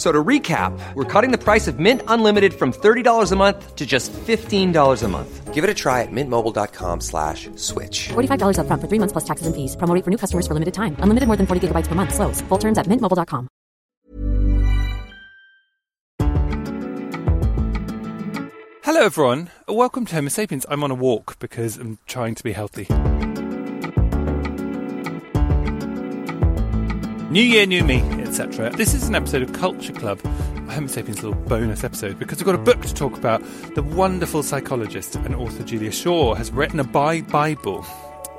F- So to recap, we're cutting the price of Mint Unlimited from $30 a month to just $15 a month. Give it a try at mintmobile.com slash switch. $45 upfront for three months plus taxes and fees. Promo rate for new customers for limited time. Unlimited more than 40 gigabytes per month. Slows. Full terms at mintmobile.com. Hello, everyone. Welcome to Homo sapiens. I'm on a walk because I'm trying to be healthy. New year, new me, etc. This is an episode of Culture Club, Homo sapiens little bonus episode, because we've got a book to talk about. The wonderful psychologist and author Julia Shaw has written a bi Bible.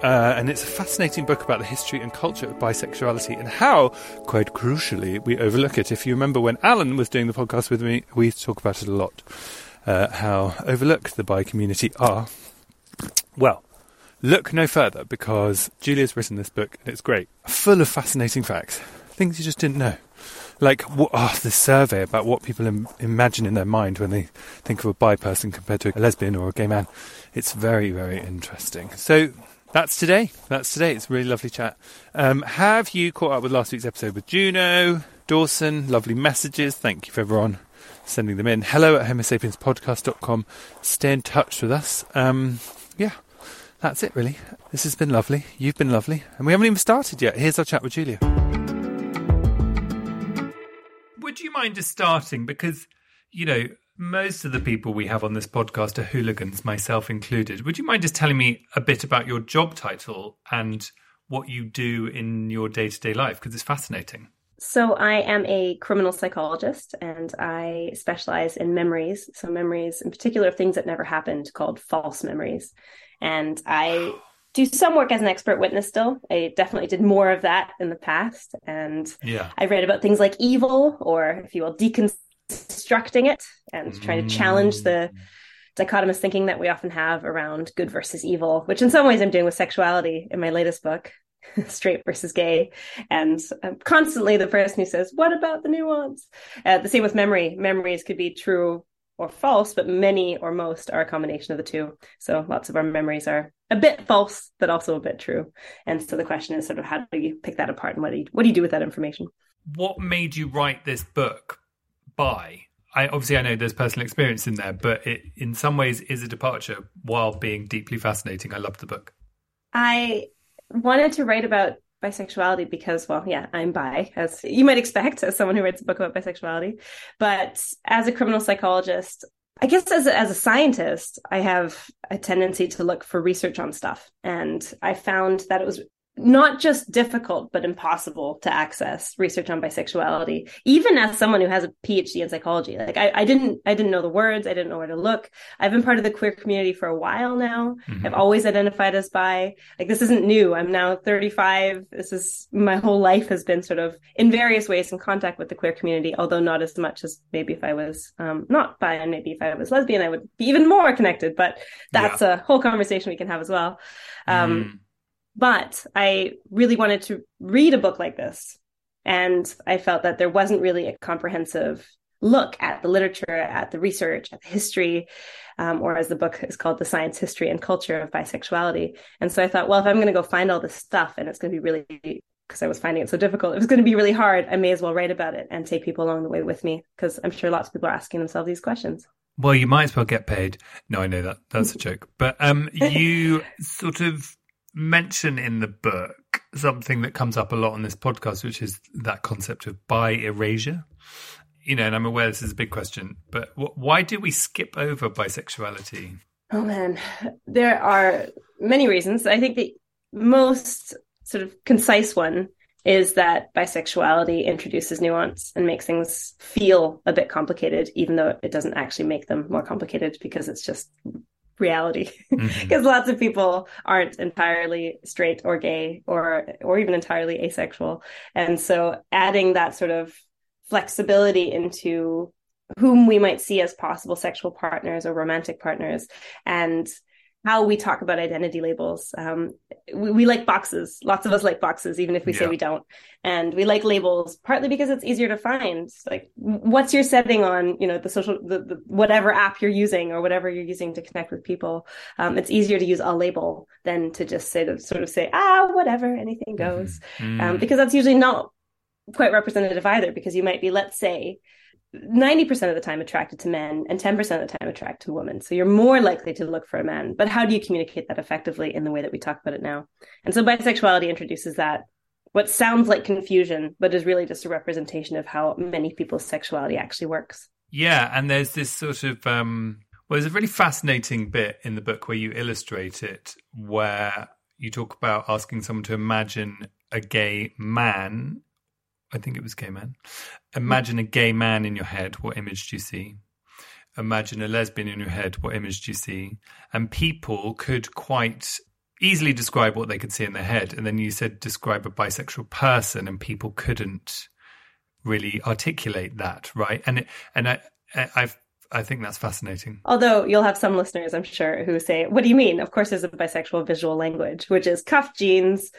Uh, and it's a fascinating book about the history and culture of bisexuality and how, quite crucially, we overlook it. If you remember when Alan was doing the podcast with me, we used to talk about it a lot. Uh, how overlooked the bi community are. Well, look no further because Julia's written this book and it's great, full of fascinating facts, things you just didn't know. Like what, oh, the survey about what people Im- imagine in their mind when they think of a bi person compared to a lesbian or a gay man. It's very, very interesting. So that's today. That's today. It's a really lovely chat. Um, have you caught up with last week's episode with Juno, Dawson? Lovely messages. Thank you for everyone sending them in. Hello at homosapienspodcast.com. Stay in touch with us. Um, yeah, that's it really. This has been lovely. You've been lovely. And we haven't even started yet. Here's our chat with Julia. Would you mind just starting? Because, you know, most of the people we have on this podcast are hooligans, myself included. Would you mind just telling me a bit about your job title and what you do in your day to day life? Because it's fascinating. So, I am a criminal psychologist and I specialize in memories. So, memories in particular of things that never happened called false memories. And I do some work as an expert witness still. I definitely did more of that in the past. And Yeah. I read about things like evil, or if you will, deconstructing it and trying to challenge the dichotomous thinking that we often have around good versus evil, which in some ways I'm doing with sexuality in my latest book, Straight versus Gay. And I'm constantly the person who says, What about the nuance? Uh, the same with memory. Memories could be true or false, but many or most are a combination of the two. So lots of our memories are a bit false, but also a bit true. And so the question is sort of how do you pick that apart and what do you, what do you do with that information? what made you write this book by I obviously I know there's personal experience in there, but it in some ways is a departure while being deeply fascinating. I loved the book. I wanted to write about bisexuality because, well, yeah, I'm bi, as you might expect, as someone who writes a book about bisexuality. But as a criminal psychologist, I guess as a, as a scientist, I have a tendency to look for research on stuff. And I found that it was not just difficult but impossible to access research on bisexuality even as someone who has a phd in psychology. Like I, I didn't i didn't know the words. I didn't know where to look. I've been part of the queer community for a while now. Mhm. i've always identified as bi. Like this isn't new. I'm now 35 this is my whole life has been sort of in various ways in contact with the queer community although not as much as maybe if i was um, not bi and maybe if i was lesbian i would be even more connected but that's a whole conversation we can have as well. Um, Mm. But I really wanted to read a book like this. And I felt that there wasn't really a comprehensive look at the literature, at the research, at the history, um, or as the book is called, the science, history, and culture of bisexuality. And so I thought, well, if I'm going to go find all this stuff and it's going to be really, because I was finding it so difficult, it was going to be really hard, I may as well write about it and take people along the way with me, because I'm sure lots of people are asking themselves these questions. Well, you might as well get paid. No, I know that that's a joke, but um, you sort of mention in the book something that comes up a lot on this podcast, which is that concept of bi erasure. You know, and I'm aware this is a big question, but wh- why do we skip over bisexuality? Oh man, there are many reasons. I think the most sort of concise one is that bisexuality introduces nuance and makes things feel a bit complicated, even though it doesn't actually make them more complicated because it's just reality because mm-hmm. lots of people aren't entirely straight or gay or or even entirely asexual and so adding that sort of flexibility into whom we might see as possible sexual partners or romantic partners and how we talk about identity labels. Um, we, we, like boxes. Lots of us like boxes, even if we yeah. say we don't. And we like labels partly because it's easier to find. Like, what's your setting on, you know, the social, the, the whatever app you're using or whatever you're using to connect with people. Um, it's easier to use a label than to just say to sort of say, ah, whatever, anything goes, mm-hmm. um, because that's usually not quite representative either. Because you might be, let's say, 90% of the time attracted to men and 10% of the time attracted to women. So you're more likely to look for a man. But how do you communicate that effectively in the way that we talk about it now? And so bisexuality introduces that what sounds like confusion, but is really just a representation of how many people's sexuality actually works. Yeah. And there's this sort of, um, well, there's a really fascinating bit in the book where you illustrate it, where you talk about asking someone to imagine a gay man I think it was gay man. Imagine a gay man in your head. What image do you see? Imagine a lesbian in your head. What image do you see? And people could quite easily describe what they could see in their head. And then you said describe a bisexual person, and people couldn't really articulate that, right? And it, and I, I've I think that's fascinating. Although you'll have some listeners, I'm sure, who say, "What do you mean?" Of course, there's a bisexual visual language, which is cuff jeans,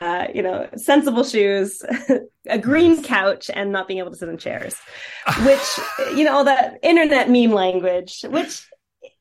uh, you know, sensible shoes, a green couch, and not being able to sit in chairs. Which, you know, all that internet meme language, which,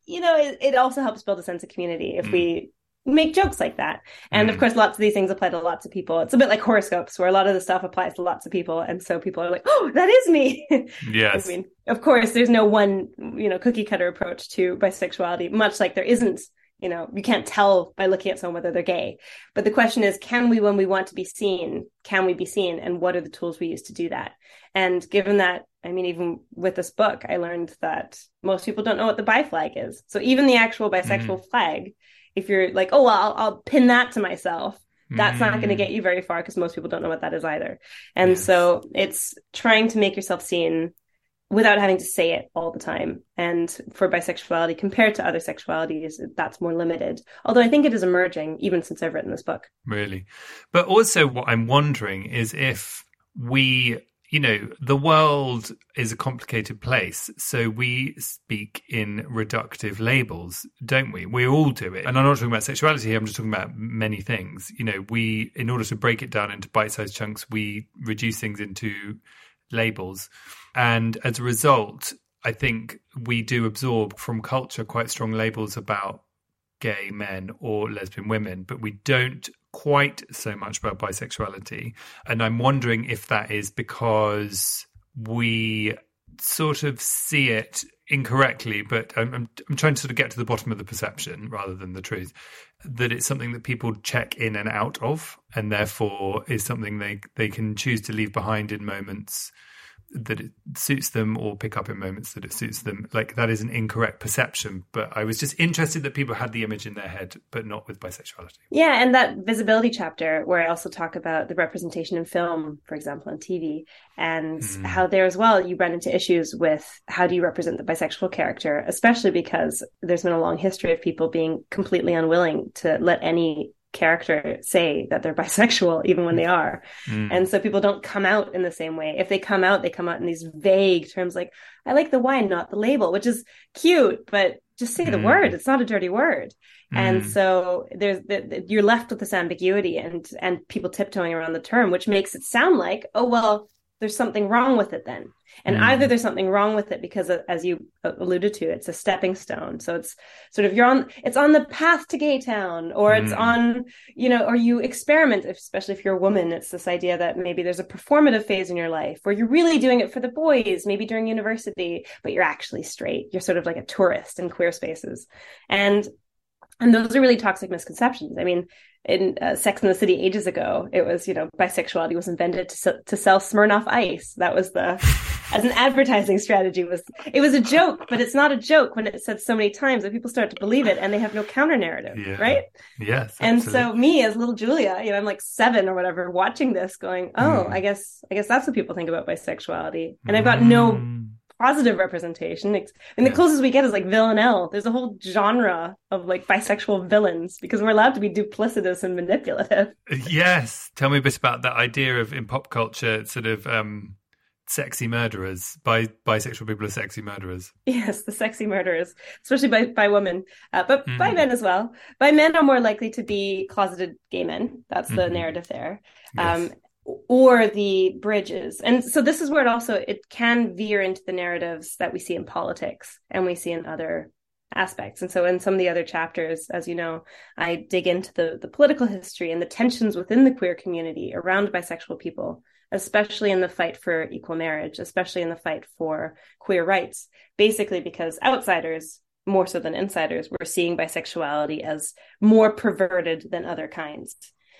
you know, it, it also helps build a sense of community if mm. we make jokes like that. And mm. of course, lots of these things apply to lots of people. It's a bit like horoscopes, where a lot of the stuff applies to lots of people, and so people are like, "Oh, that is me." Yes. I mean, of course, there's no one, you know, cookie cutter approach to bisexuality. Much like there isn't, you know, you can't tell by looking at someone whether they're gay. But the question is, can we, when we want to be seen, can we be seen, and what are the tools we use to do that? And given that, I mean, even with this book, I learned that most people don't know what the bi flag is. So even the actual bisexual mm. flag if you're like, oh, well, I'll, I'll pin that to myself, that's mm. not going to get you very far because most people don't know what that is either. And yes. so it's trying to make yourself seen without having to say it all the time. And for bisexuality, compared to other sexualities, that's more limited. Although I think it is emerging even since I've written this book. Really. But also, what I'm wondering is if we you know, the world is a complicated place. So we speak in reductive labels, don't we? We all do it. And I'm not talking about sexuality here, I'm just talking about many things. You know, we, in order to break it down into bite sized chunks, we reduce things into labels. And as a result, I think we do absorb from culture quite strong labels about gay men or lesbian women, but we don't quite so much about bisexuality. And I'm wondering if that is because we sort of see it incorrectly, but I'm, I'm, I'm, trying to sort of get to the bottom of the perception rather than the truth that it's something that people check in and out of, and therefore is something they they can choose to leave behind in moments that it suits them or pick up in moments that it suits them. Like that is an incorrect perception. But I was just interested that people had the image in their head, but not with bisexuality. Yeah, and that visibility chapter where I also talk about the representation in film, for example, on TV, and mm. how there as well you run into issues with how do you represent the bisexual character, especially because there's been a long history of people being completely unwilling to let any character say that they're bisexual even when they mm. are mm. and so people don't come out in the same way if they come out they come out in these vague terms like i like the wine not the label which is cute but just say mm. the word it's not a dirty word mm. and so there's the, you're left with this ambiguity and and people tiptoeing around the term which makes it sound like oh well there's something wrong with it then and mm. either there's something wrong with it because as you alluded to it's a stepping stone so it's sort of you're on it's on the path to gay town or mm. it's on you know or you experiment especially if you're a woman it's this idea that maybe there's a performative phase in your life where you're really doing it for the boys maybe during university but you're actually straight you're sort of like a tourist in queer spaces and and those are really toxic misconceptions i mean in uh, Sex in the City ages ago, it was you know bisexuality was invented to to sell Smirnoff Ice. That was the as an advertising strategy was it was a joke, but it's not a joke when it's said so many times that people start to believe it and they have no counter narrative, Yeah. right? Yes. And so me as little Julia, you know, I'm like seven or whatever, watching this, going, "Oh, Mm. I guess, I guess that's what people think about bisexuality." And I've got no Mm. Positive representation. And the closest we get is like villanelle. There's a whole genre of like bisexual villains because we're allowed to be duplicitous and manipulative. Yes. Tell me a bit about that idea of in pop culture, sort of um, sexy murderers. Bi- bisexual people are sexy murderers. Yes, the sexy murderers, especially bi bi women, uh, but bi Mhm. men as well. Bi men are more likely to be closeted gay men. That's the Mhm. narrative there. Yes. um, or the bridges. And so this is where it also it can veer into the narratives that we see in politics and we see in other aspects. And so in some of the other chapters, as you know, I dig into the the political history and the tensions within the queer community around bisexual people, especially in the fight for equal marriage, especially in the fight for queer rights, basically because outsiders more so than insiders were seeing bisexuality as more perverted than other kinds.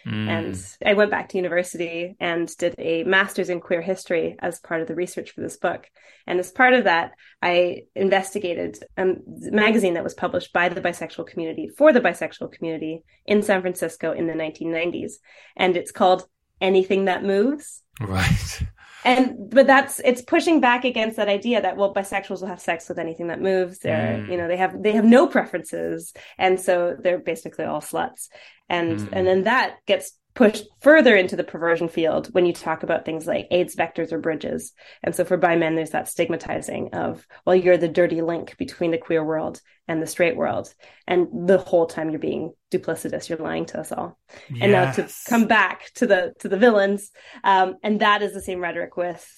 Mm. And I went back to university and did a master's in queer history as part of the research for this book. And as part of that, I investigated a magazine that was published by the bisexual community for the bisexual community in San Francisco in the 1990s. And it's called Anything That Moves. right. And but that's it's pushing back against that idea that well bisexuals will have sex with anything that moves. They're Mm. you know they have they have no preferences and so they're basically all sluts. And Mm. and then that gets pushed further into the perversion field when you talk about things like AIDS vectors or bridges. And so for bi men there's that stigmatizing of well you're the dirty link between the queer world and the straight world. And the whole time you're being duplicitous you're lying to us all. And now to come back to the to the villains um, and that is the same rhetoric with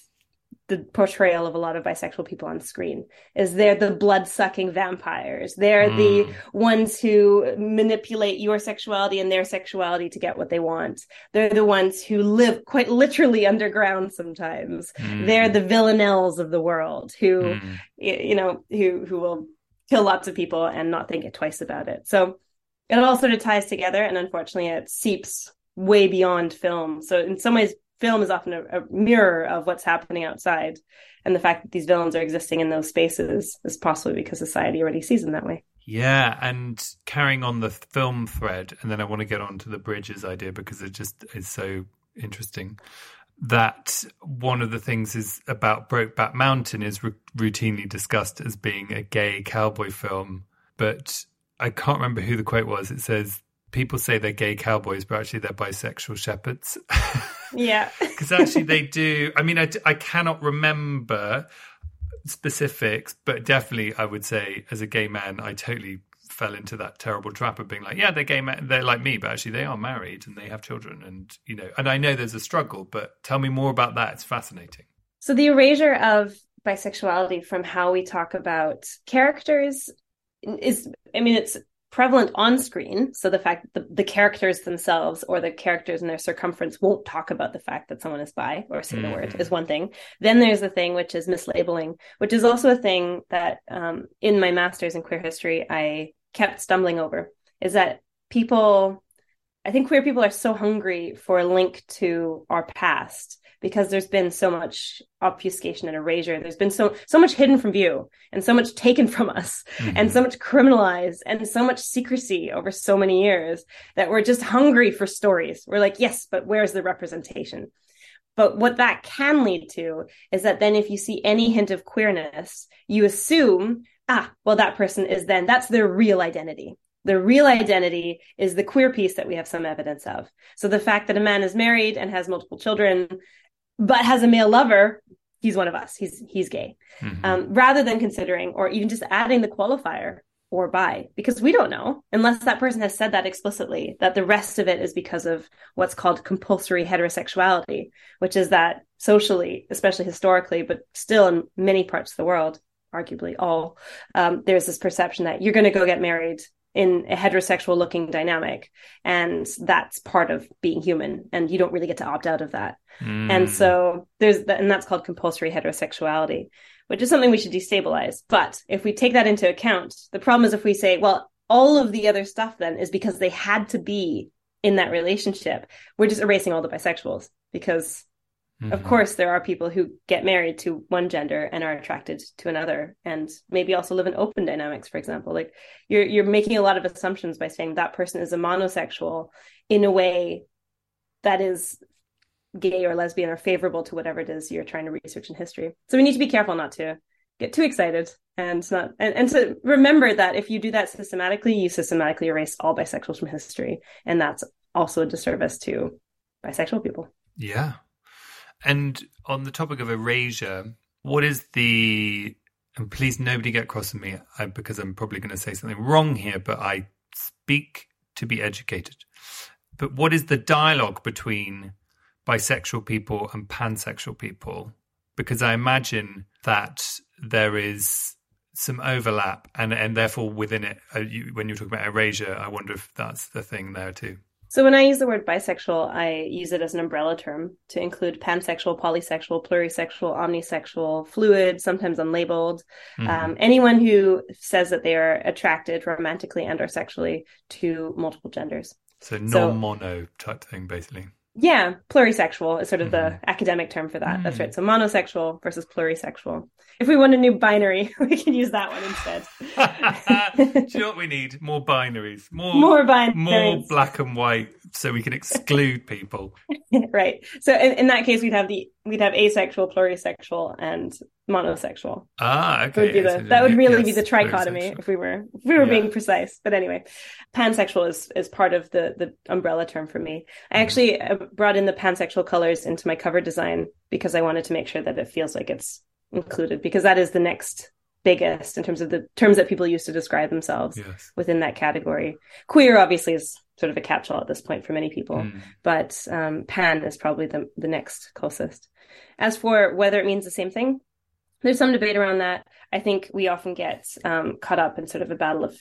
the portrayal of a lot of bisexual people on screen is they're the blood-sucking vampires they're the Mm. ones who manipulate your sexuality and their sexuality to get what they want they're the ones who live quite literally underground sometimes Mm. they're the villanelles of the world who Mm. you know who who will kill lots of people and not think it twice about it so it all sort of ties together and unfortunately it seeps way beyond film so in some ways film is often a, a mirror of what's happening outside and the fact that these villains are existing in those spaces is possibly because society already sees them that way Yeah, and carrying on the film thread, and then I want to get on to the bridges idea because it just is so interesting. That one of the things is about Brokeback Mountain is routinely discussed as being a gay cowboy film, but I can't remember who the quote was. It says people say they're gay cowboys, but actually they're bisexual shepherds. yeah because actually they do. I mean, I, I cannot remember specifics, but definitely I would say as a gay man, I totally fell into that terrible trap of being like, yeah, they're gay men, they're like me, but actually they are married and they have children, and you know, and I know there's a struggle, but tell me more about that. It's fascinating. So the erasure of bisexuality from how we talk about characters is, I mean, it's prevalent on screen. So the fact that the, the characters themselves or the characters in their circumference won't talk about the fact that someone is bi or say the word is one thing. Then there's the thing which is mislabeling, which is also a thing that um, in my master's in queer history I kept stumbling over. Is that people I think queer people are so hungry for a link to our past because there's been so much obfuscation and erasure. There's been so so much hidden from view and so much taken from us and so much criminalized and so much secrecy over so many years that we're just hungry for stories. We're like, yes, but where's the representation? But what that can lead to is that then if you see any hint of queerness, you assume, ah, well, that person is then, that's their real identity. The real identity is the queer piece that we have some evidence of. So the fact that a man is married and has multiple children, but has a male lover, he's one of us. He's he's gay. Mhm. Um, rather than considering or even just adding the qualifier or bi because we don't know unless that person has said that explicitly that the rest of it is because of what's called compulsory heterosexuality, which is that socially, especially historically, but still in many parts of the world, arguably all, um, there's this perception that you're going to go get married in a heterosexual looking dynamic. And that's part of being human and you don't really get to opt out of that. Mm. and so there's that and that's called compulsory heterosexuality which is something we should destabilize. But if we take that into account the problem is if we say well all of the other stuff then is because they had to be in that relationship. We're just erasing all the bisexuals because Of mm-hmm. course, there are people who get married to one gender and are attracted to another, and maybe also live in open dynamics. For example, like you're you're making a lot of assumptions by saying that person is a monosexual in a way that is gay or lesbian or favorable to whatever it is you're trying to research in history. So we need to be careful not to get too excited and not and, and to remember that if you do that systematically, you systematically erase all bisexuals from history, and that's also a disservice to bisexual people. Yeah. And on the topic of erasure, what is the and please nobody get cross with me because I'm probably going to say something wrong here, but I speak to be educated. But what is the dialogue between bisexual people and pansexual people? Because I imagine that there is some overlap, and and therefore within it, uh, when you're talking about erasure, I wonder if that's the thing there too. So when I use the word bisexual, I use it as an umbrella term to include pansexual, polysexual, plurisexual, omnisexual, fluid, sometimes unlabeled. Mm-hmm. Um, anyone who says that they are attracted romantically and or sexually to multiple genders. So So- non-mono type thing, basically. Yeah, plurisexual is sort of Mhm. the academic term for that. That's Mm. right. So monosexual versus plurisexual. If we want a new binary, we can use that one instead. Do you know what we need? More binaries. More More binaries. More black and white so we can exclude people. right. So in, in that case, we'd have the we'd have asexual, plurisexual, and monosexual. Ah, That would be the that would really yes, be the trichotomy if we were if we were Yeah. being precise. But anyway, pansexual is is part of the the umbrella term for me. I Mm-hmm. actually uh, brought in the pansexual colors into my cover design because I wanted to make sure that it feels like it's included because that is the next biggest in terms of the terms that people use to describe themselves Yes. within that category. Queer obviously is sort of a catch-all at this point for many people Mm. but um, pan is probably the, the next closest. As for whether it means the same thing, there's some debate around that. I think we often get um, caught up in sort of a battle of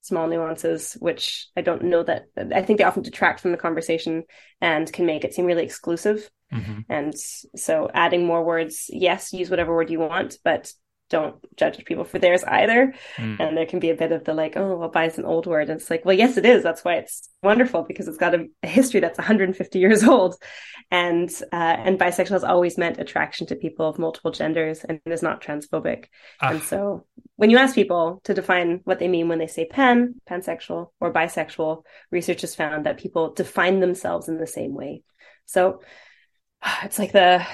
small nuances, which I don't know that I think they often detract from the conversation and can make it seem really exclusive. Mhm. And so adding more words, yes, use whatever word you want, but don't judge people for theirs either. Mm. And there can be a bit of the like, oh, well, bi is an old word. And it's like, well, yes, it is. That's why it's wonderful because it's got a, a history that's 150 years old. And uh, and bisexual has always meant attraction to people of multiple genders and is not transphobic. Ah. And so when you ask people to define what they mean when they say pan, pansexual, or bisexual, research has found that people define themselves in the same way. So it's like the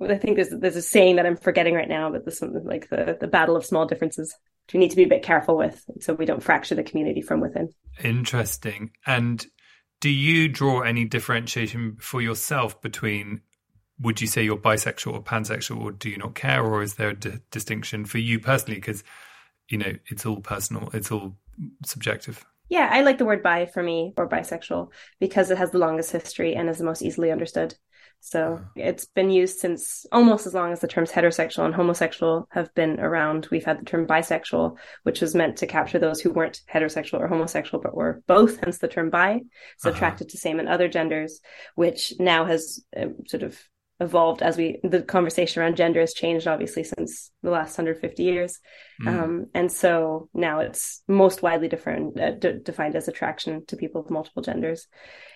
I think there's there's a saying that I'm forgetting right now, but this one like the the battle of small differences, which we need to be a bit careful with, so we don't fracture the community from within. Interesting. And do you draw any differentiation for yourself between would you say you're bisexual or pansexual or do you not care or is there a distinction for you personally because you know it's all personal it's all subjective Yeah, I like the word bi for me or bisexual because it has the longest history and is the most easily understood. So it's been used since almost as long as the terms heterosexual and homosexual have been around. We've had the term bisexual, which was meant to capture those who weren't heterosexual or homosexual, but were both, hence the term bi. So Uh-huh. attracted to same and other genders, which now has um, sort of evolved as we, the conversation around gender has changed obviously since the last 150 years. Mm. Um, and so now it's most widely different, uh, d- defined as attraction to people of multiple genders.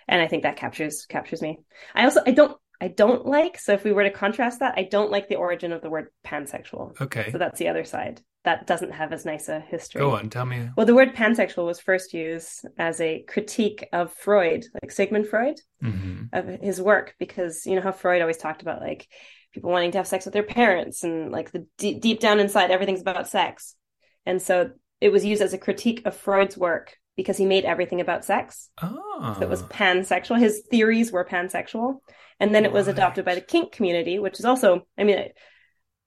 And I think that captures, captures me. I also, I don't, I don't like, so if we were to contrast that, I don't like the origin of the word pansexual. okay So that's the other side. That doesn't have as nice a history. go on tell me Well, the word pansexual was first used as a critique of Freud, like Sigmund Freud, hmm of his work, because you know how Freud always talked about like people wanting to have sex with their parents and like the deep, deep down inside everything's about sex. And so it was used as a critique of Freud's work because he made everything about sex. oh So it was pansexual. His theories were pansexual. And then it was adopted by the kink community, which is also, I mean,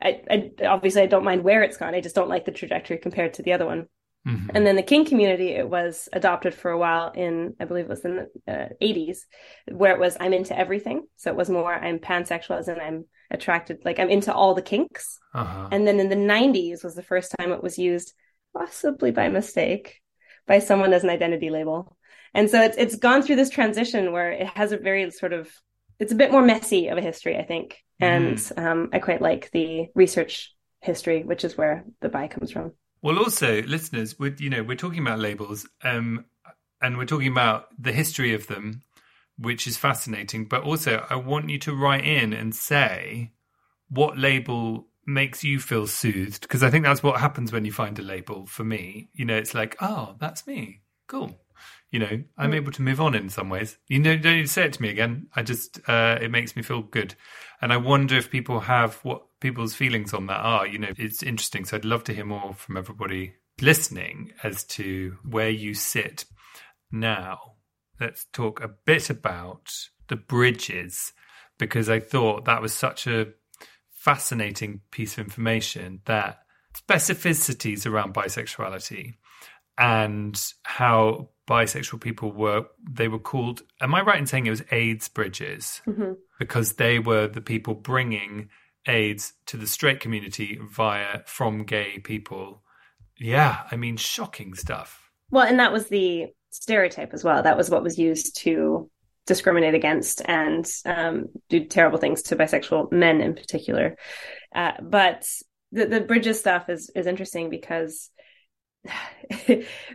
I, I, I obviously I don't mind where it's gone. I just don't like the trajectory compared to the other one. Mhm. And then the kink community, it was adopted for a while in, I believe it was in the uh, 80s, where it was I'm into everything. So it was more I'm pansexual, as in I'm attracted, like I'm into all the kinks. uh-huh. And then in the 90s was the first time it was used, possibly by mistake, by someone as an identity label. And so it's it's gone through this transition where it has a very sort of it's a bit more messy of a history, I think. And um, I quite like the research history, which is where the bi comes from. Well, also, listeners, we're, you know, we're talking about labels, um, and we're talking about the history of them. which is fascinating. But also, I want you to write in and say what label makes you feel soothed because I think that's what happens when you find a label. For me, you know, it's like, oh, that's me. Cool. You know, I'm able to move on in some ways. You know, don't need to say it to me again. I just, uh, it makes me feel good. And I wonder if people have what people's feelings on that are. You know, it's interesting. So I'd love to hear more from everybody listening as to where you sit now. Let's talk a bit about the bridges because I thought that was such a fascinating piece of information that specificities around bisexuality and how bisexual people were they were called am i right in saying it was aids bridges Mm-hmm. because they were the people bringing aids to the straight community via from gay people yeah i mean shocking stuff Well, and that was the stereotype as well. That was what was used to discriminate against and um, do terrible things to bisexual men in particular. Uh, but the, the bridges stuff is is interesting because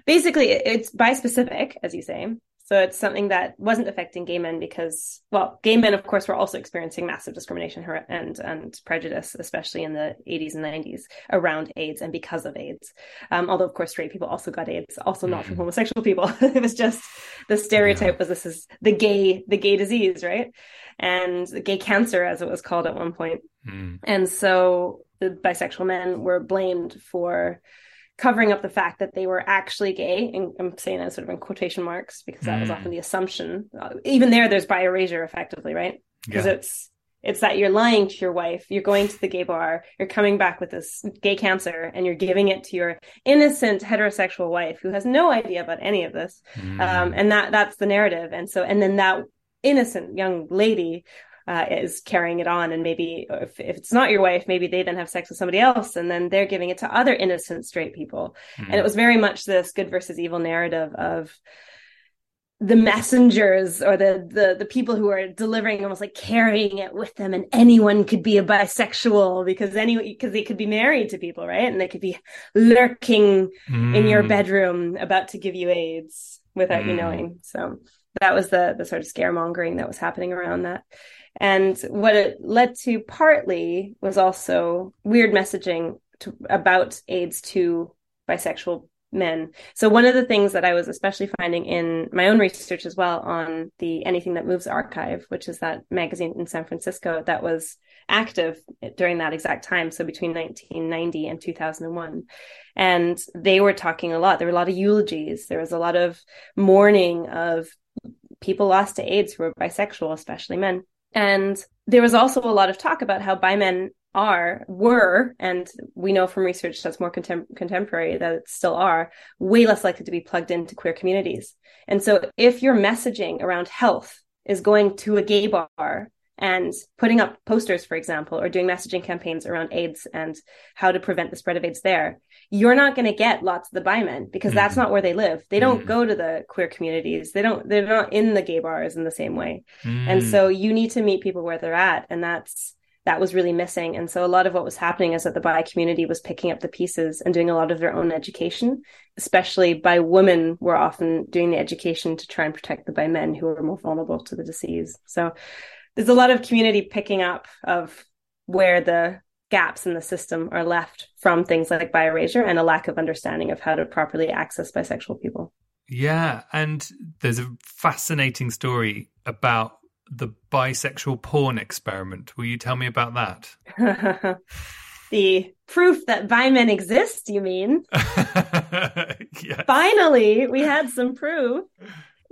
basically it's bi specific, as you say. So it's something that wasn't affecting gay men because, well, gay men, of course, were also experiencing massive discrimination and and prejudice, especially in the 80s and 90s around AIDS and because of AIDS. Um, although, of course, straight people also got AIDS, also not from homosexual people. it was just the stereotype was this is the gay the gay disease, right? And the gay cancer, as it was called at one point. Mm. And so the bisexual men were blamed for covering up the fact that they were actually gay. And I'm saying that sort of in quotation marks because that was Mm. often the assumption. Uh, even there, there's bi erasure effectively, right? Because Yeah. it's it's that you're lying to your wife, you're going to the gay bar, you're coming back with this gay cancer, and you're giving it to your innocent heterosexual wife who has no idea about any of this. Mm. Um, and that that's the narrative. And so, and then that innocent young lady uh, is carrying it on. And maybe if, if it's not your wife, maybe they then have sex with somebody else and then they're giving it to other innocent straight people. And it was very much this good versus evil narrative of the messengers or the, the the people who are delivering almost like carrying it with them and anyone could be a bisexual because any because they could be married to people right and they could be lurking in your Mm. bedroom about to give you AIDS without you Mm. knowing. So that was the the sort of scaremongering that was happening around that. And what it led to partly was also weird messaging to, about AIDS to bisexual men. So one of the things that I was especially finding in my own research as well on the Anything That Moves archive, which is that magazine in San Francisco that was active during that exact time, so between 1990 and 2001. And they were talking a lot. There were a lot of eulogies. There was a lot of mourning of people lost to AIDS who were bisexual, especially men. And there was also a lot of talk about how bi men are, were, and we know from research that's more contem- contemporary that it still are, way less likely to be plugged into queer communities. And so if your messaging around health is going to a gay bar and putting up posters, for example, or doing messaging campaigns around AIDS and how to prevent the spread of AIDS there, you're not going to get lots of the bi men because that's not where they live. They don't Mhm. go to the queer communities. They don't, they're not in the gay bars in the same way. Mm. And so you need to meet people where they're at. And that's, that was really missing. And so a lot of what was happening is that the bi community was picking up the pieces and doing a lot of their own education, especially bi women were often doing the education to try and protect the bi men who were more vulnerable to the disease. So there's a lot of community picking up of where the gaps in the system are left from things like bi erasure and a lack of understanding of how to properly access bisexual people. Yeah, and there's a fascinating story about the bisexual porn experiment. Will you tell me about that? the proof that bi men exist, you mean? yeah. Finally, we had some proof.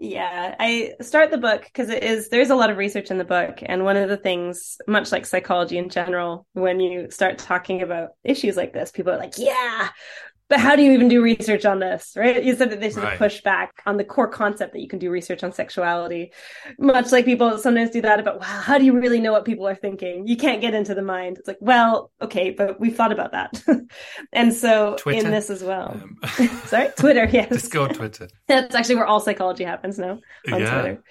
Yeah, I start the book because it is there's a lot of research in the book, and one of the things, much like psychology in general, when you start talking about issues like this, people are like, "Yeah, but how do you even do research on this?" Right? You said that there's Right. a pushback on the core concept that you can do research on sexuality, much like people sometimes do that about, "Wow, how do you really know what people are thinking? You can't get into the mind." It's like, well, okay, but we've thought about that, and so Twitter? in this as well. Um, Sorry, Twitter. Yes, just go on Twitter. that's actually where all psychology happens now on Yeah. Twitter.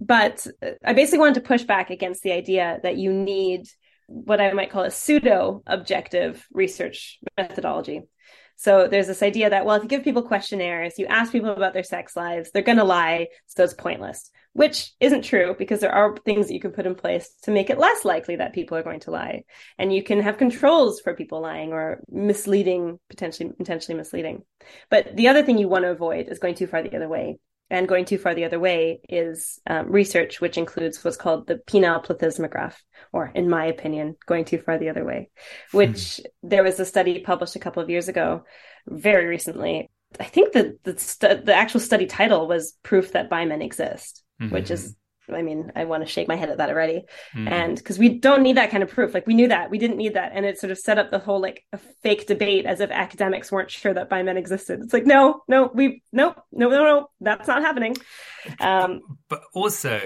But I basically wanted to push back against the idea that you need what I might call a pseudo objective research methodology. So there's this idea that, well, if you give people questionnaires, you ask people about their sex lives, they're going to lie. So it's pointless, which isn't true because there are things that you can put in place to make it less likely that people are going to lie. And you can have controls for people lying or misleading, potentially intentionally misleading. But the other thing you want to avoid is going too far the other way. And going too far the other way is um, research, which includes what's called the penile plethysmograph, or in my opinion, going too far the other way, which hmm. there was a study published a couple of years ago, very recently. I think that the, stu- the actual study title was proof that bi men exist, mm-hmm. which is I mean, I want to shake my head at that already. Mm. And because we don't need that kind of proof. Like we knew that. We didn't need that. And it sort of set up the whole like a fake debate as if academics weren't sure that bi men existed. It's like, no, no, we no, no, no, no, that's not happening. Um, but also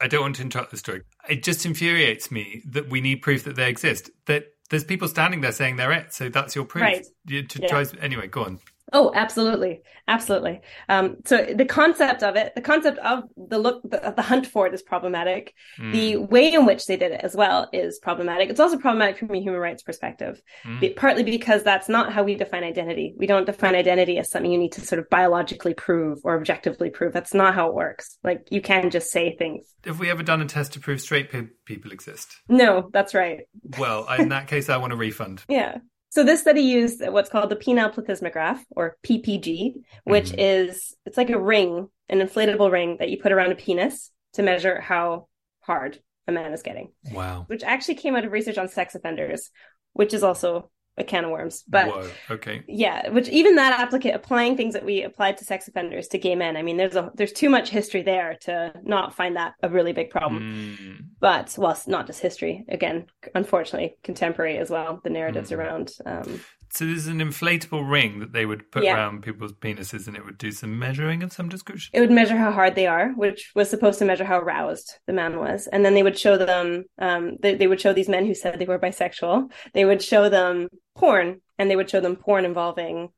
I don't want to interrupt the story. It just infuriates me that we need proof that they exist. That there's people standing there saying they're it. So that's your proof. Right. You, to yeah. anyway, go on. Oh, absolutely, absolutely. Um, so the concept of it, the concept of the look, the, the hunt for it is problematic. Mm. The way in which they did it as well is problematic. It's also problematic from a human rights perspective, mm. partly because that's not how we define identity. We don't define identity as something you need to sort of biologically prove or objectively prove. That's not how it works. Like you can just say things. Have we ever done a test to prove straight pe- people exist? No, that's right. Well, in that case, I want a refund. Yeah. So this study used what's called the penile plethysmograph or PPG, which mm-hmm. is it's like a ring, an inflatable ring that you put around a penis to measure how hard a man is getting. Wow. Which actually came out of research on sex offenders, which is also a can of worms. But Whoa, okay. Yeah, which even that applicant applying things that we applied to sex offenders to gay men. I mean, there's a there's too much history there to not find that a really big problem. Mm. But well, not just history. Again, unfortunately, contemporary as well. The narratives mm. around um, so there's an inflatable ring that they would put yeah. around people's penises and it would do some measuring of some description. It would measure how hard they are, which was supposed to measure how aroused the man was. And then they would show them, um, they, they would show these men who said they were bisexual, they would show them porn and they would show them porn involving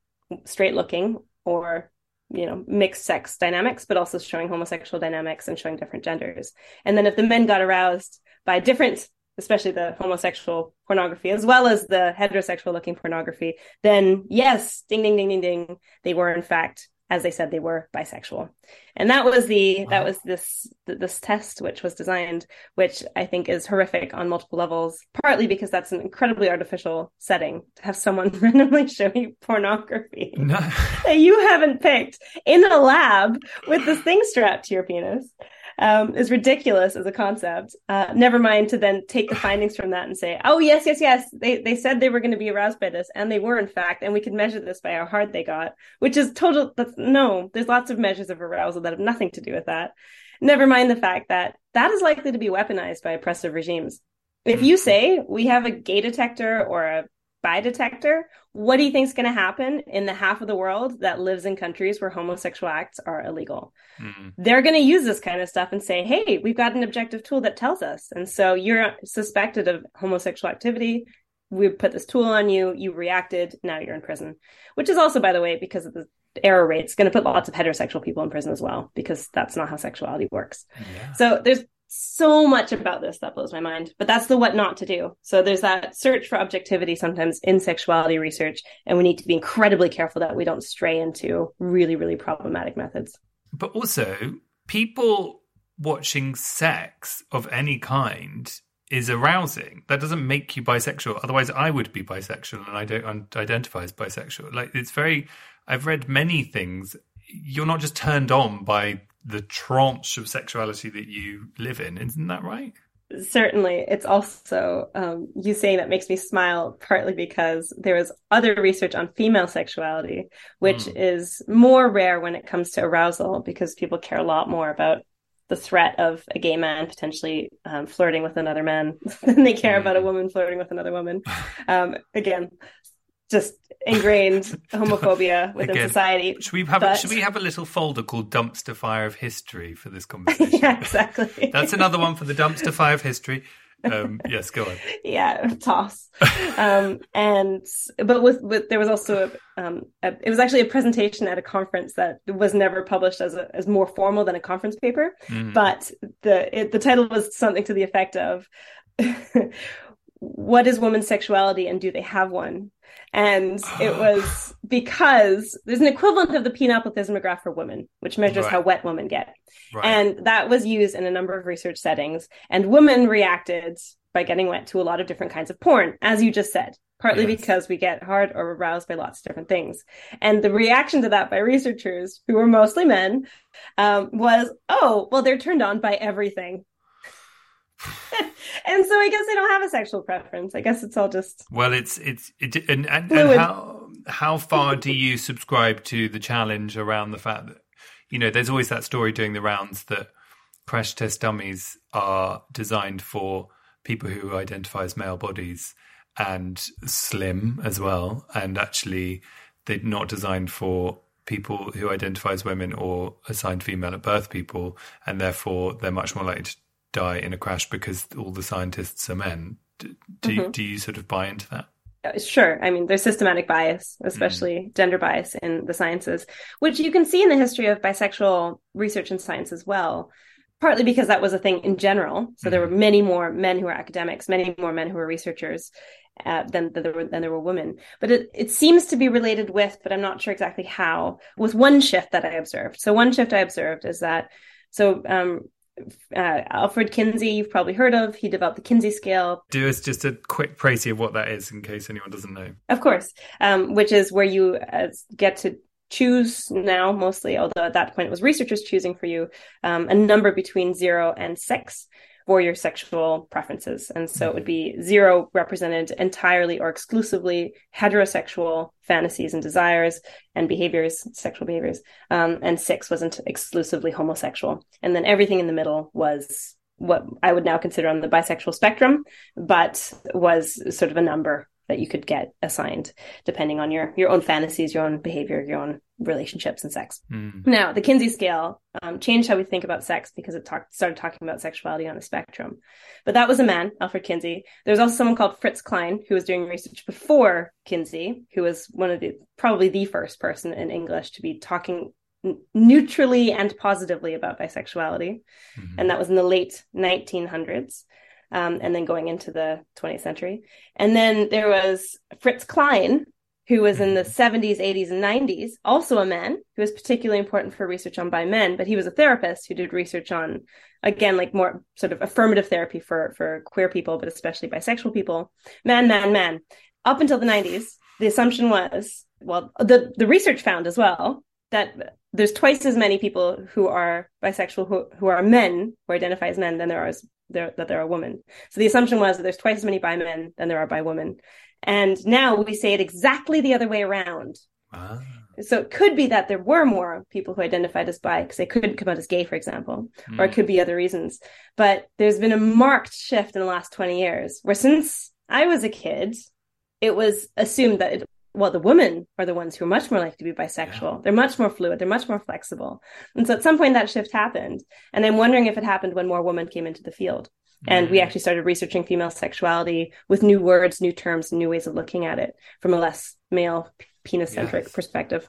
straight looking or you know mixed sex dynamics but also showing homosexual dynamics and showing different genders. And then if the men got aroused by different especially the homosexual pornography as well as the heterosexual looking pornography, then yes, ding ding ding ding ding, they were in fact as they said they were bisexual. And that was the wow. that was this this test which was designed which I think is horrific on multiple levels, partly because that's an incredibly artificial setting to have someone randomly show you pornography no. that you haven't picked in a lab with this thing strapped to your penis um, is ridiculous as a concept. Uh, never mind to then take the findings from that and say, oh, yes, yes, yes, they, they said they were going to be aroused by this, and they were, in fact, and we could measure this by how hard they got, which is total. That's, no, there's lots of measures of arousal that have nothing to do with that. Never mind the fact that that is likely to be weaponized by oppressive regimes. If you say we have a gay detector or a bi detector, what do you think is going to happen in the half of the world that lives in countries where homosexual acts are illegal? Mm-hmm. They're going to use this kind of stuff and say, hey, we've got an objective tool that tells us. And so you're suspected of homosexual activity. We put this tool on you, you reacted, now you're in prison. Which is also, by the way, because of the error rates, going to put lots of heterosexual people in prison as well, because that's not how sexuality works. Yeah. So there's so much about this that blows my mind but that's the what not to do. So there's that search for objectivity sometimes in sexuality research and we need to be incredibly careful that we don't stray into really really problematic methods. But also people watching sex of any kind is arousing. That doesn't make you bisexual. Otherwise i would be bisexual and i don't identify as bisexual. Like it's very i've read many things. You're not just turned on by the tranche of sexuality that you live in. Isn't that right? Certainly. It's also um, you saying that makes me smile, partly because there is other research on female sexuality, which mm. is more rare when it comes to arousal because people care a lot more about the threat of a gay man potentially um, flirting with another man than they care about a woman flirting with another woman. Um, again, just ingrained homophobia within Again, society. Should we have but... should we have a little folder called dumpster fire of history for this conversation? yeah, exactly. That's another one for the dumpster fire of history. Um, yes, go on. yeah, toss. um, and but with, with there was also a, um, a, it was actually a presentation at a conference that was never published as a, as more formal than a conference paper. Mm. But the it, the title was something to the effect of what is woman's sexuality and do they have one? And it was because there's an equivalent of the penile plethysmograph for women, which measures Right. how wet women get. Right. And that was used in a number of research settings. And women reacted by getting wet to a lot of different kinds of porn, as you just said, partly Yes. because we get hard or aroused by lots of different things. And the reaction to that by researchers, who were mostly men, um, was, oh, well, they're turned on by everything. And so I guess they don't have a sexual preference. I guess it's all just Well, it's it's it, and, and, and how how far do you subscribe to the challenge around the fact that you know there's always that story doing the rounds that crash test dummies are designed for people who identify as male bodies and slim as well, and actually they're not designed for people who identify as women or assigned female at birth people, and therefore they're much more likely to die in a crash because all the scientists are men. Do, do, you, do you sort of buy into that? Uh, Sure. I mean, there's systematic bias, especially gender bias in the sciences, which you can see in the history of bisexual research in science as well. Partly because that was a thing in general. So there were many more men who were academics, many more men who were researchers uh, than, than there were than there were women. But it, it seems to be related with, but I'm not sure exactly how. with one shift that I observed. So one shift I observed is that so um, uh, Alfred Kinsey, you've probably heard of. He developed the Kinsey scale, Do us just a quick précis of what that is in case anyone doesn't know. Of course, um, which is where you uh, get to choose now mostly, although at that point it was researchers choosing for you um, a number between zero and six for your sexual preferences. And so it would be zero represented entirely or exclusively heterosexual fantasies and desires and behaviors, sexual behaviors. Um, and six wasn't exclusively homosexual. And then everything in the middle was what I would now consider on the bisexual spectrum, but was sort of a number that you could get assigned depending on your your own fantasies, your own behavior, your own relationships and sex. Mm. Now, the Kinsey scale um, changed how we think about sex because it talked started talking about sexuality on a spectrum. But that was a man, Alfred Kinsey. There was also someone called Fritz Klein who was doing research before Kinsey, who was one of the probably the first person in English to be talking neutrally and positively about bisexuality, and that was in the late 1900s. Um, and then going into the 20th century. And then there was Fritz Klein, who was in the 70s, 80s, and 90s, also a man who was particularly important for research on bi men, but he was a therapist who did research on, again, like more sort of affirmative therapy for, for queer people, but especially bisexual people. Man, man, man. Up until the 90s, the assumption was, well, the, the research found as well that there's twice as many people who are bisexual who, who are men who identify as men than there are as there that there are women. So the assumption was that there's twice as many bi men than there are bi women. And now we say it exactly the other way around. Ah. So it could be that there were more people who identified as bi because they couldn't come out as gay, for example, or it could be other reasons. But there's been a marked shift in the last 20 years where since I was a kid, it was assumed that it, well, the women are the ones who are much more likely to be bisexual. They're much more fluid. They're much more flexible. And so at some point that shift happened. And I'm wondering if it happened when more women came into the field. And we mm. actually started researching female sexuality with new words, new terms, new ways of looking at it from a less male penis centric Yes. perspective.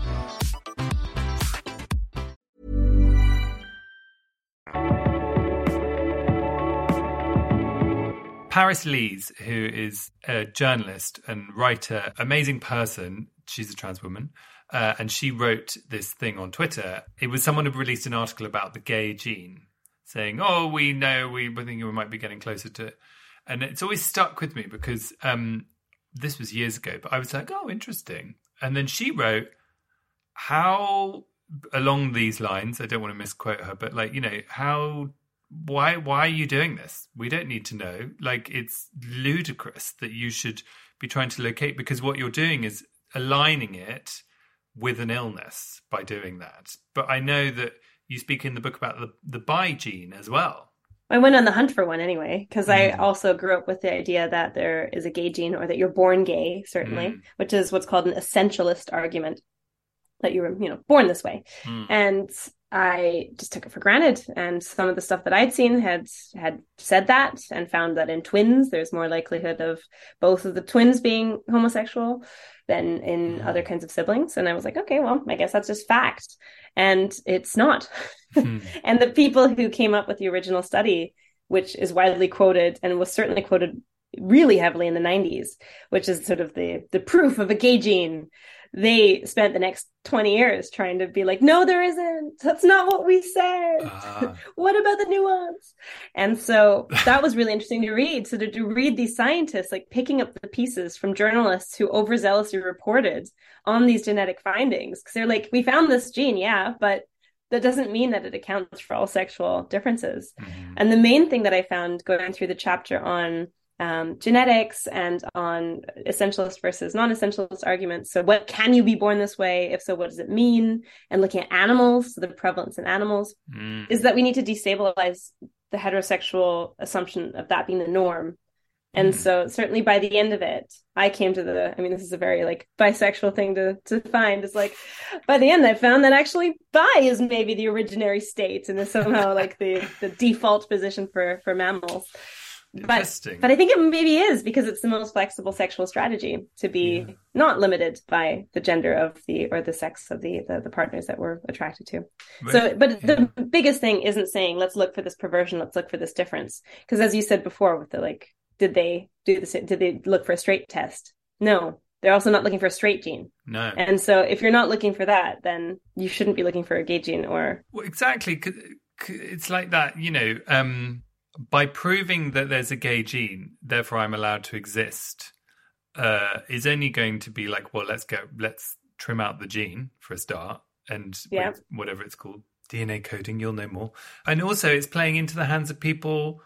Paris Lees, who is a journalist and writer, amazing person. she's a trans woman, uh, and she wrote this thing on Twitter. It was someone who released an article about the gay gene, saying, "Oh, we know we think we might be getting closer to," it. and it's always stuck with me because um, this was years ago. But I was like, "Oh, interesting," and then she wrote how along these lines. I don't want to misquote her, but like you know how why why are you doing this? We don't need to know. Like it's ludicrous that you should be trying to locate because what you're doing is aligning it with an illness by doing that. But I know that you speak in the book about the the bi gene as well. I went on the hunt for one anyway because mm. I also grew up with the idea that there is a gay gene or that you're born gay, certainly, mm. which is what's called an essentialist argument that you were, you know, born this way. Mm. And I just took it for granted. And some of the stuff that I'd seen had had said that and found that in twins, there's more likelihood of both of the twins being homosexual than in mm. other kinds of siblings. And I was like, okay, well, I guess that's just fact. And it's not. Mm. and the people who came up with the original study, which is widely quoted and was certainly quoted really heavily in the 90s, which is sort of the the proof of a gay gene they spent the next 20 years trying to be like, no, there isn't. That's not what we said. Uh, what about the nuance? And so that was really interesting to read. So to, to read these scientists like picking up the pieces from journalists who overzealously reported on these genetic findings. Cause they're like, we found this gene, yeah, but that doesn't mean that it accounts for all sexual differences. Mm-hmm. And the main thing that I found going through the chapter on um, genetics and on essentialist versus non-essentialist arguments. So, what can you be born this way? If so, what does it mean? And looking at animals, so the prevalence in animals, mm. is that we need to destabilize the heterosexual assumption of that being the norm. And mm. so, certainly by the end of it, I came to the. I mean, this is a very like bisexual thing to to find. It's like by the end, I found that actually bi is maybe the originary state and is somehow like the the default position for for mammals. But, but I think it maybe is because it's the most flexible sexual strategy to be yeah. not limited by the gender of the or the sex of the the, the partners that we're attracted to. But, so, but yeah. the biggest thing isn't saying let's look for this perversion, let's look for this difference, because as you said before, with the like, did they do this? Did they look for a straight test? No, they're also not looking for a straight gene. No. And so if you're not looking for that, then you shouldn't be looking for a gay gene or. Well, exactly. It's like that, you know. Um, by proving that there's a gay gene, therefore I'm allowed to exist, uh, is only going to be like, well, let's go, let's trim out the gene for a start, and yeah. whatever it's called, DNA coding, you'll know more. And also, it's playing into the hands of people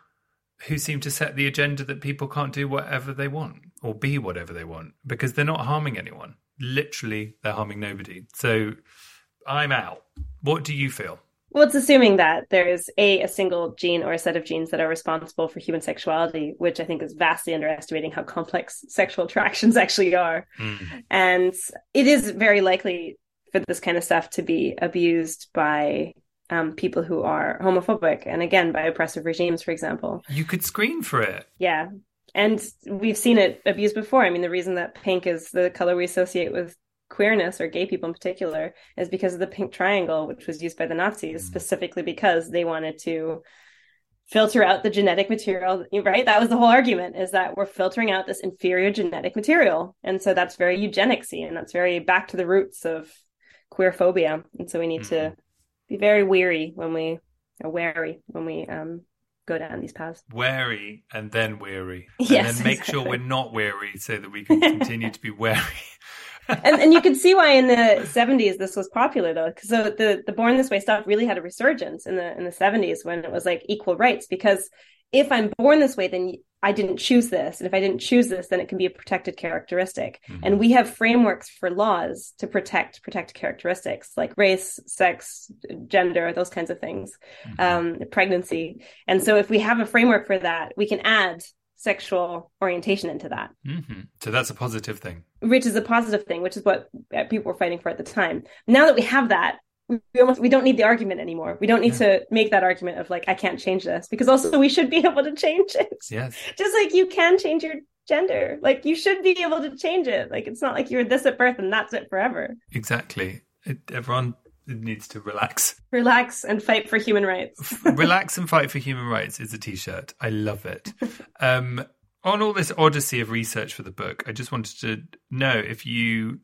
who seem to set the agenda that people can't do whatever they want or be whatever they want because they're not harming anyone. Literally, they're harming nobody. So I'm out. What do you feel? Well, it's assuming that there is a a single gene or a set of genes that are responsible for human sexuality, which I think is vastly underestimating how complex sexual attractions actually are. Mm. And it is very likely for this kind of stuff to be abused by um, people who are homophobic, and again by oppressive regimes, for example. You could screen for it. Yeah, and we've seen it abused before. I mean, the reason that pink is the color we associate with queerness or gay people in particular is because of the pink triangle, which was used by the Nazis mm. specifically because they wanted to filter out the genetic material, right? That was the whole argument is that we're filtering out this inferior genetic material. And so that's very eugenicsy and that's very back to the roots of queer phobia. And so we need mm. to mm-hmm. be very weary when we are wary when we um, go down these paths. Wary and then weary. And yes, then make exactly. sure we're not weary so that we can continue to be wary and and you can see why in the 70s this was popular though because so the the born this way stuff really had a resurgence in the in the 70s when it was like equal rights because if i'm born this way then i didn't choose this and if i didn't choose this then it can be a protected characteristic mm-hmm. and we have frameworks for laws to protect protect characteristics like race sex gender those kinds of things mm-hmm. um, pregnancy and so if we have a framework for that we can add sexual orientation into that. Mm-hmm. So that's a positive thing. Which is a positive thing, which is what uh, people were fighting for at the time. Now that we have that, we almost we don't need the argument anymore. We don't need yeah. to make that argument of like I can't change this because also we should be able to change it. Yes. Just like you can change your gender. Like you should be able to change it. Like it's not like you're this at birth and that's it forever. Exactly. It, everyone needs to relax. Relax and fight for human rights. relax and fight for human rights is a t-shirt. I love it. Um, on all this odyssey of research for the book, I just wanted to know if you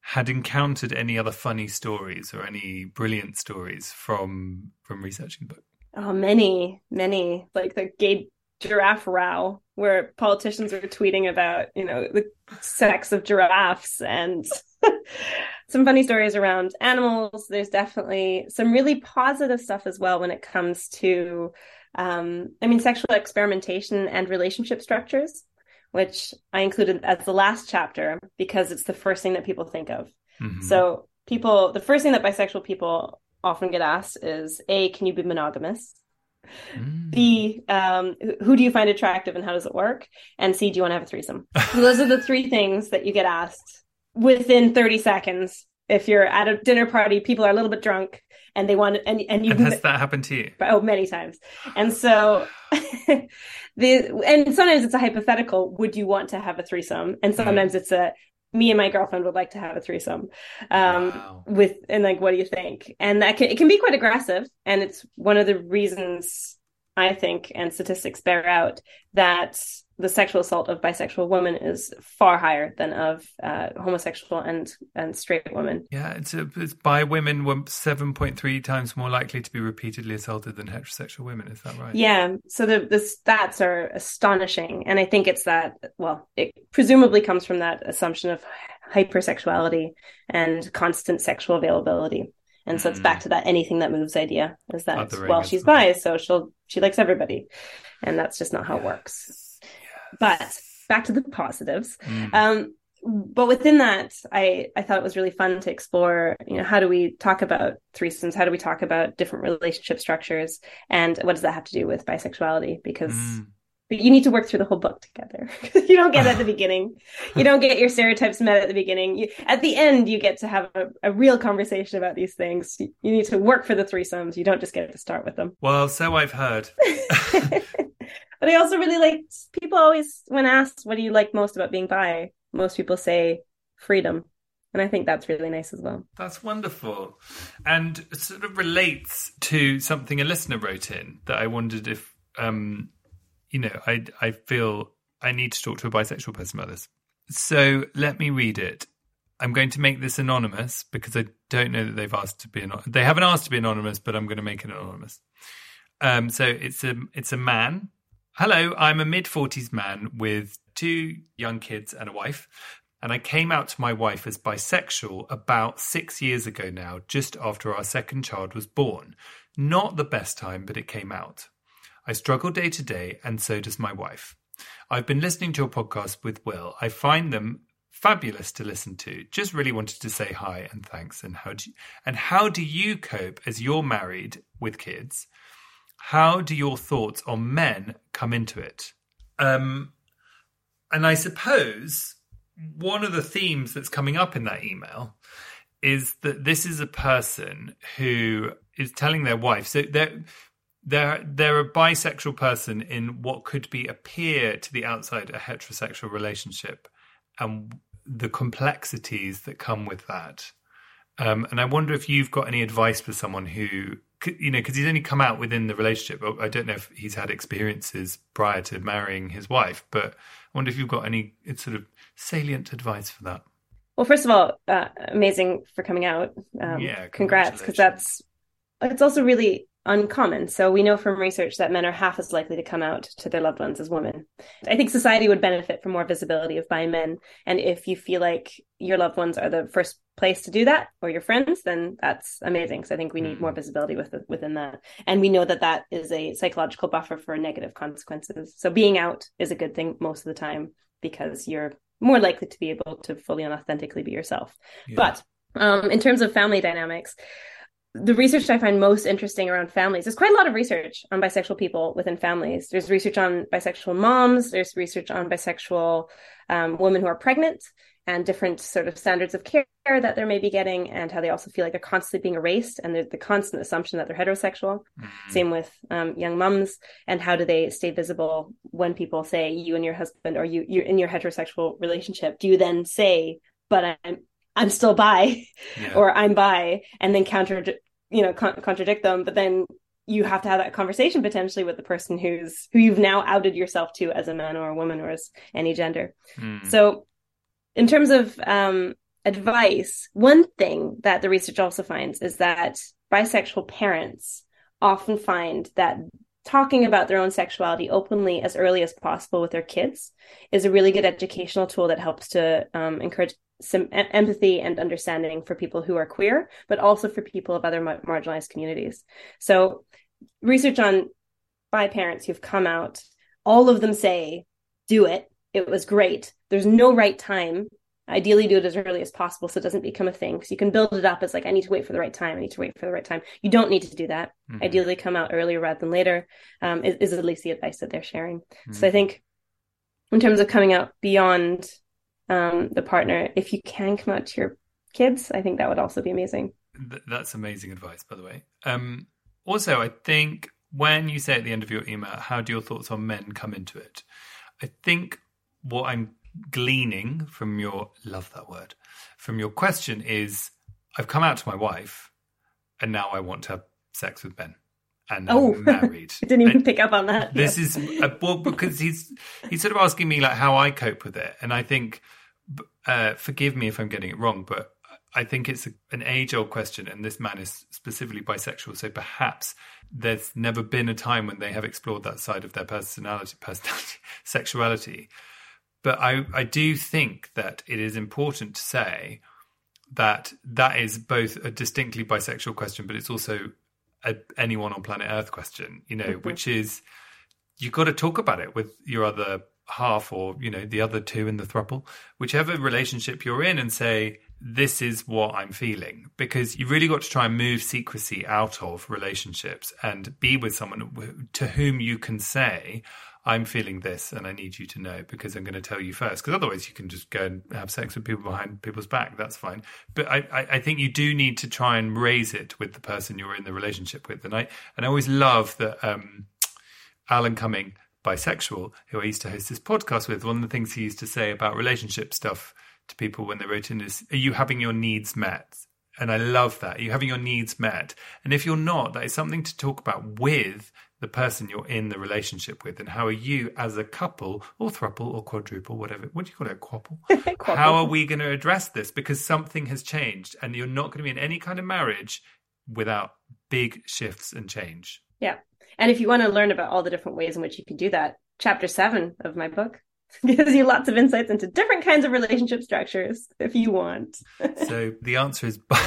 had encountered any other funny stories or any brilliant stories from from researching the book. Oh, many, many. Like the gay giraffe row, where politicians were tweeting about, you know, the sex of giraffes and some funny stories around animals. There's definitely some really positive stuff as well when it comes to, um, I mean, sexual experimentation and relationship structures, which I included as the last chapter because it's the first thing that people think of. Mm-hmm. So, people, the first thing that bisexual people often get asked is A, can you be monogamous? Mm. B, um, who do you find attractive and how does it work? And C, do you want to have a threesome? so those are the three things that you get asked within 30 seconds. If you're at a dinner party, people are a little bit drunk and they want and and you and has that happened to you? Oh, many times. And so the and sometimes it's a hypothetical. Would you want to have a threesome? And sometimes mm. it's a me and my girlfriend would like to have a threesome um, wow. with and like what do you think and that can, it can be quite aggressive and it's one of the reasons i think and statistics bear out that the sexual assault of bisexual women is far higher than of uh, homosexual and and straight women. Yeah, it's, a, it's bi women were seven point three times more likely to be repeatedly assaulted than heterosexual women. Is that right? Yeah. So the the stats are astonishing, and I think it's that. Well, it presumably comes from that assumption of hypersexuality and constant sexual availability. And so it's back mm. to that anything that moves idea is that well she's bi so she'll she likes everybody, and that's just not how it works. But back to the positives. Mm. Um, but within that, I, I thought it was really fun to explore, you know, how do we talk about threesomes? How do we talk about different relationship structures? And what does that have to do with bisexuality? Because mm. you need to work through the whole book together. you don't get at the beginning. You don't get your stereotypes met at the beginning. You, at the end, you get to have a, a real conversation about these things. You, you need to work for the threesomes. You don't just get to start with them. Well, so I've heard. But I also really like people always, when asked, what do you like most about being bi? Most people say freedom. And I think that's really nice as well. That's wonderful. And sort of relates to something a listener wrote in that I wondered if, um, you know, I, I feel I need to talk to a bisexual person about this. So let me read it. I'm going to make this anonymous because I don't know that they've asked to be anonymous. They haven't asked to be anonymous, but I'm going to make it anonymous. Um, so it's a it's a man Hello, I'm a mid 40s man with two young kids and a wife. And I came out to my wife as bisexual about six years ago now, just after our second child was born. Not the best time, but it came out. I struggle day to day, and so does my wife. I've been listening to your podcast with Will. I find them fabulous to listen to. Just really wanted to say hi and thanks. And how do you, and how do you cope as you're married with kids? How do your thoughts on men come into it? Um, and I suppose one of the themes that's coming up in that email is that this is a person who is telling their wife. So they're they're they're a bisexual person in what could be appear to the outside a heterosexual relationship, and the complexities that come with that. Um, and I wonder if you've got any advice for someone who you know, because he's only come out within the relationship. I don't know if he's had experiences prior to marrying his wife, but I wonder if you've got any sort of salient advice for that. Well, first of all, uh, amazing for coming out. Um, yeah, congrats, because that's it's also really uncommon. So we know from research that men are half as likely to come out to their loved ones as women. I think society would benefit from more visibility of bi men. And if you feel like your loved ones are the first place to do that or your friends, then that's amazing. So I think we need more mm-hmm. visibility with, within that. And we know that that is a psychological buffer for negative consequences. So being out is a good thing most of the time because you're more likely to be able to fully and authentically be yourself. Yeah. But um, in terms of family dynamics, the research I find most interesting around families, there's quite a lot of research on bisexual people within families. There's research on bisexual moms, there's research on bisexual um, women who are pregnant and different sort of standards of care that they may be getting and how they also feel like they're constantly being erased and the constant assumption that they're heterosexual. Mm-hmm. Same with um, young mums and how do they stay visible when people say you and your husband or you you're in your heterosexual relationship. Do you then say, but I'm I'm still bi yeah. or I'm bi and then counter you know con- contradict them but then you have to have that conversation potentially with the person who's who you've now outed yourself to as a man or a woman or as any gender mm. so in terms of um, advice, one thing that the research also finds is that bisexual parents often find that talking about their own sexuality openly as early as possible with their kids is a really good educational tool that helps to um, encourage some empathy and understanding for people who are queer, but also for people of other mar- marginalized communities. So, research on bi parents who've come out, all of them say, do it. It was great. There's no right time. Ideally, do it as early as possible so it doesn't become a thing. Because you can build it up as like, I need to wait for the right time. I need to wait for the right time. You don't need to do that. Mm-hmm. Ideally, come out earlier rather than later um, is, is, at least the advice that they're sharing. Mm-hmm. So I think in terms of coming out beyond um, the partner, if you can come out to your kids, I think that would also be amazing. That's amazing advice, by the way. Um, also, I think when you say at the end of your email, how do your thoughts on men come into it? I think what I'm gleaning from your love that word from your question is I've come out to my wife and now I want to have sex with Ben and oh, I'm married. I didn't even and pick up on that. This is a, well because he's he's sort of asking me like how I cope with it, and I think, uh, forgive me if I'm getting it wrong, but I think it's a, an age old question, and this man is specifically bisexual, so perhaps there's never been a time when they have explored that side of their personality, personality, sexuality. But I, I do think that it is important to say that that is both a distinctly bisexual question, but it's also a anyone on planet Earth question, you know, mm-hmm. which is you've got to talk about it with your other half or, you know, the other two in the throuple, whichever relationship you're in and say, this is what I'm feeling. Because you've really got to try and move secrecy out of relationships and be with someone to whom you can say, I'm feeling this and I need you to know because I'm going to tell you first. Because otherwise, you can just go and have sex with people behind people's back. That's fine. But I, I, I, think you do need to try and raise it with the person you're in the relationship with. And I, and I always love that um, Alan Cumming, bisexual, who I used to host this podcast with, one of the things he used to say about relationship stuff to people when they wrote in is, Are you having your needs met? And I love that. Are you having your needs met? And if you're not, that is something to talk about with the person you're in the relationship with. And how are you as a couple or thruple or quadruple whatever what do you call it? Quapple? How are we going to address this? Because something has changed and you're not going to be in any kind of marriage without big shifts and change. Yeah and if you want to learn about all the different ways in which you can do that chapter 7 of my book gives you lots of insights into different kinds of relationship structures if you want. So the answer is buy,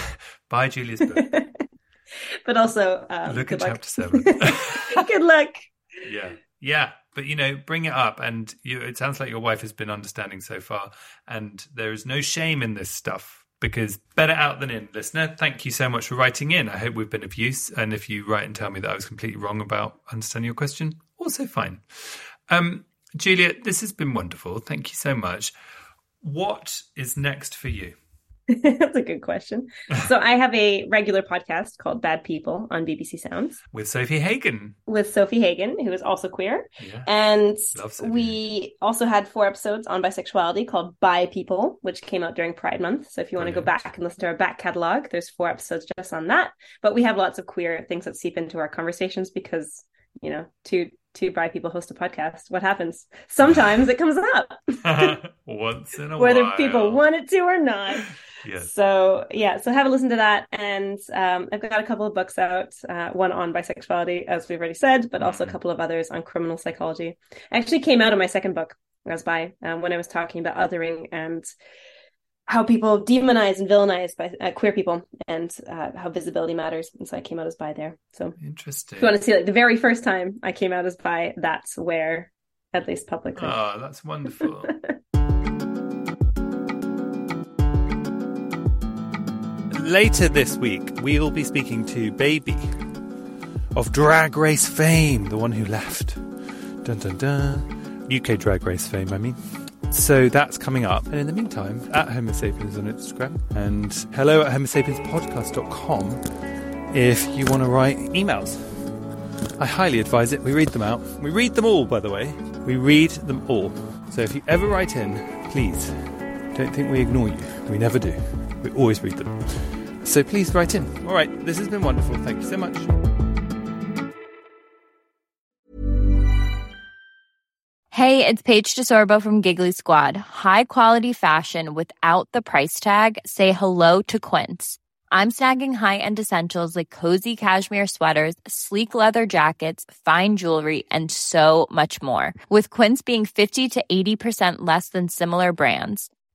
buy julia's book. But also um, look at chapter seven. good luck. Yeah, yeah, but you know, bring it up, and you, it sounds like your wife has been understanding so far, and there is no shame in this stuff because better out than in, listener. Thank you so much for writing in. I hope we've been of use, and if you write and tell me that I was completely wrong about understanding your question, also fine. Um, Julia, this has been wonderful. Thank you so much. What is next for you? That's a good question. So I have a regular podcast called Bad People on BBC Sounds with Sofie Hagen. With Sofie Hagen, who is also queer. Yeah. And we also had four episodes on bisexuality called Bi People, which came out during Pride Month. So if you want to go back and listen to our back catalog, there's four episodes just on that. But we have lots of queer things that seep into our conversations because, you know, two two bi people host a podcast, what happens? Sometimes it comes up. Once in a Whether while. people want it to or not. Yes. So yeah, so have a listen to that, and um, I've got a couple of books out. Uh, one on bisexuality, as we've already said, but also a mm-hmm. couple of others on criminal psychology. I actually came out of my second book as bi um, when I was talking about othering and how people demonize and villainize bi uh, queer people and uh, how visibility matters. And so I came out as bi there. So interesting. If you want to see like the very first time I came out as bi, that's where, at least publicly. Oh, that's wonderful. Later this week, we'll be speaking to Baby of Drag Race fame, the one who left. Dun dun dun. UK Drag Race fame, I mean. So that's coming up. And in the meantime, at Homo sapiens on Instagram and hello at homosapienspodcast.com if you want to write emails. I highly advise it. We read them out. We read them all, by the way. We read them all. So if you ever write in, please don't think we ignore you. We never do. We always read them. So please write in. All right, this has been wonderful. Thank you so much. Hey, it's Paige DeSorbo from Giggly Squad. High quality fashion without the price tag. Say hello to Quince. I'm snagging high-end essentials like cozy cashmere sweaters, sleek leather jackets, fine jewelry, and so much more. With Quince being 50 to 80% less than similar brands.